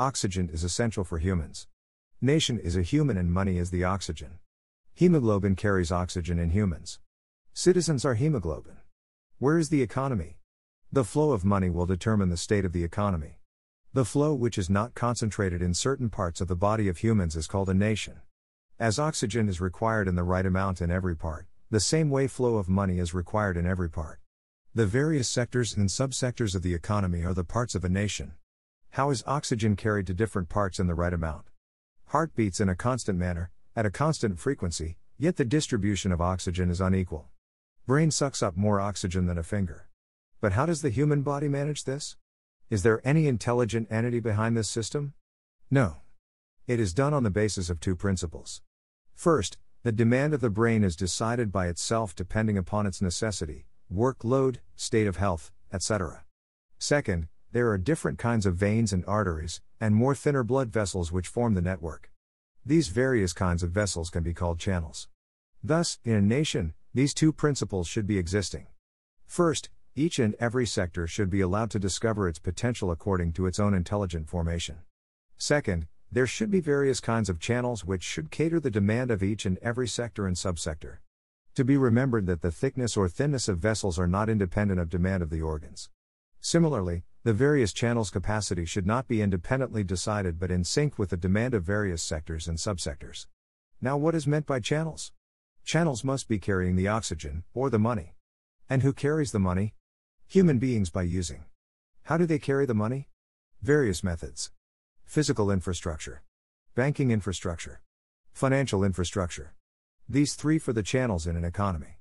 Oxygen is essential for humans. Nation is a human and money is the oxygen. Hemoglobin carries oxygen in humans. Citizens are hemoglobin. Where is the economy? The flow of money will determine the state of the economy. The flow which is not concentrated in certain parts of the body of humans is called a nation. As oxygen is required in the right amount in every part, the same way flow of money is required in every part. The various sectors and subsectors of the economy are the parts of a nation. How is oxygen carried to different parts in the right amount? Heart beats in a constant manner, at a constant frequency, yet the distribution of oxygen is unequal. Brain sucks up more oxygen than a finger. But how does the human body manage this? Is there any intelligent entity behind this system? No. It is done on the basis of two principles. First, the demand of the brain is decided by itself depending upon its necessity, workload, state of health, etc. Second, there are different kinds of veins and arteries, and more thinner blood vessels which form the network. These various kinds of vessels can be called channels. Thus, in a nation, these two principles should be existing. First, each and every sector should be allowed to discover its potential according to its own intelligent formation. Second, there should be various kinds of channels which should cater the demand of each and every sector and subsector. To be remembered that the thickness or thinness of vessels are not independent of demand of the organs. Similarly, the various channels' capacity should not be independently decided but in sync with the demand of various sectors and subsectors. Now, what is meant by channels? Channels must be carrying the oxygen, or the money. And who carries the money? Human beings by using. How do they carry the money? Various methods physical infrastructure, banking infrastructure, financial infrastructure. These three for the channels in an economy.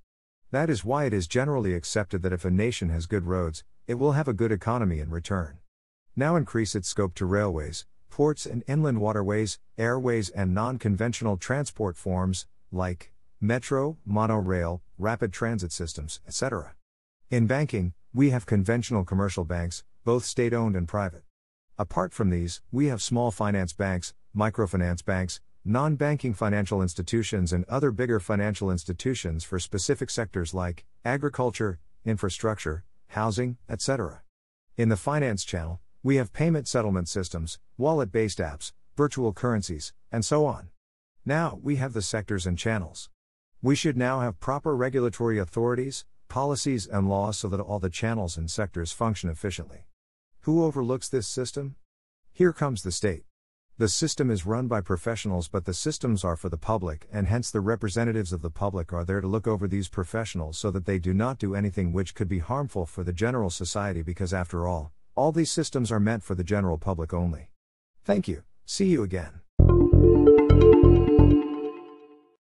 That is why it is generally accepted that if a nation has good roads, it will have a good economy in return. Now increase its scope to railways, ports and inland waterways, airways, and non conventional transport forms, like metro, monorail, rapid transit systems, etc. In banking, we have conventional commercial banks, both state owned and private. Apart from these, we have small finance banks, microfinance banks, non banking financial institutions, and other bigger financial institutions for specific sectors like agriculture, infrastructure, housing, etc. In the finance channel, we have payment settlement systems, wallet based apps, virtual currencies, and so on. Now, we have the sectors and channels. We should now have proper regulatory authorities, policies, and laws so that all the channels and sectors function efficiently. Who overlooks this system? Here comes the state. The system is run by professionals, but the systems are for the public, and hence the representatives of the public are there to look over these professionals so that they do not do anything which could be harmful for the general society because, after all, all these systems are meant for the general public only. Thank you, see you again.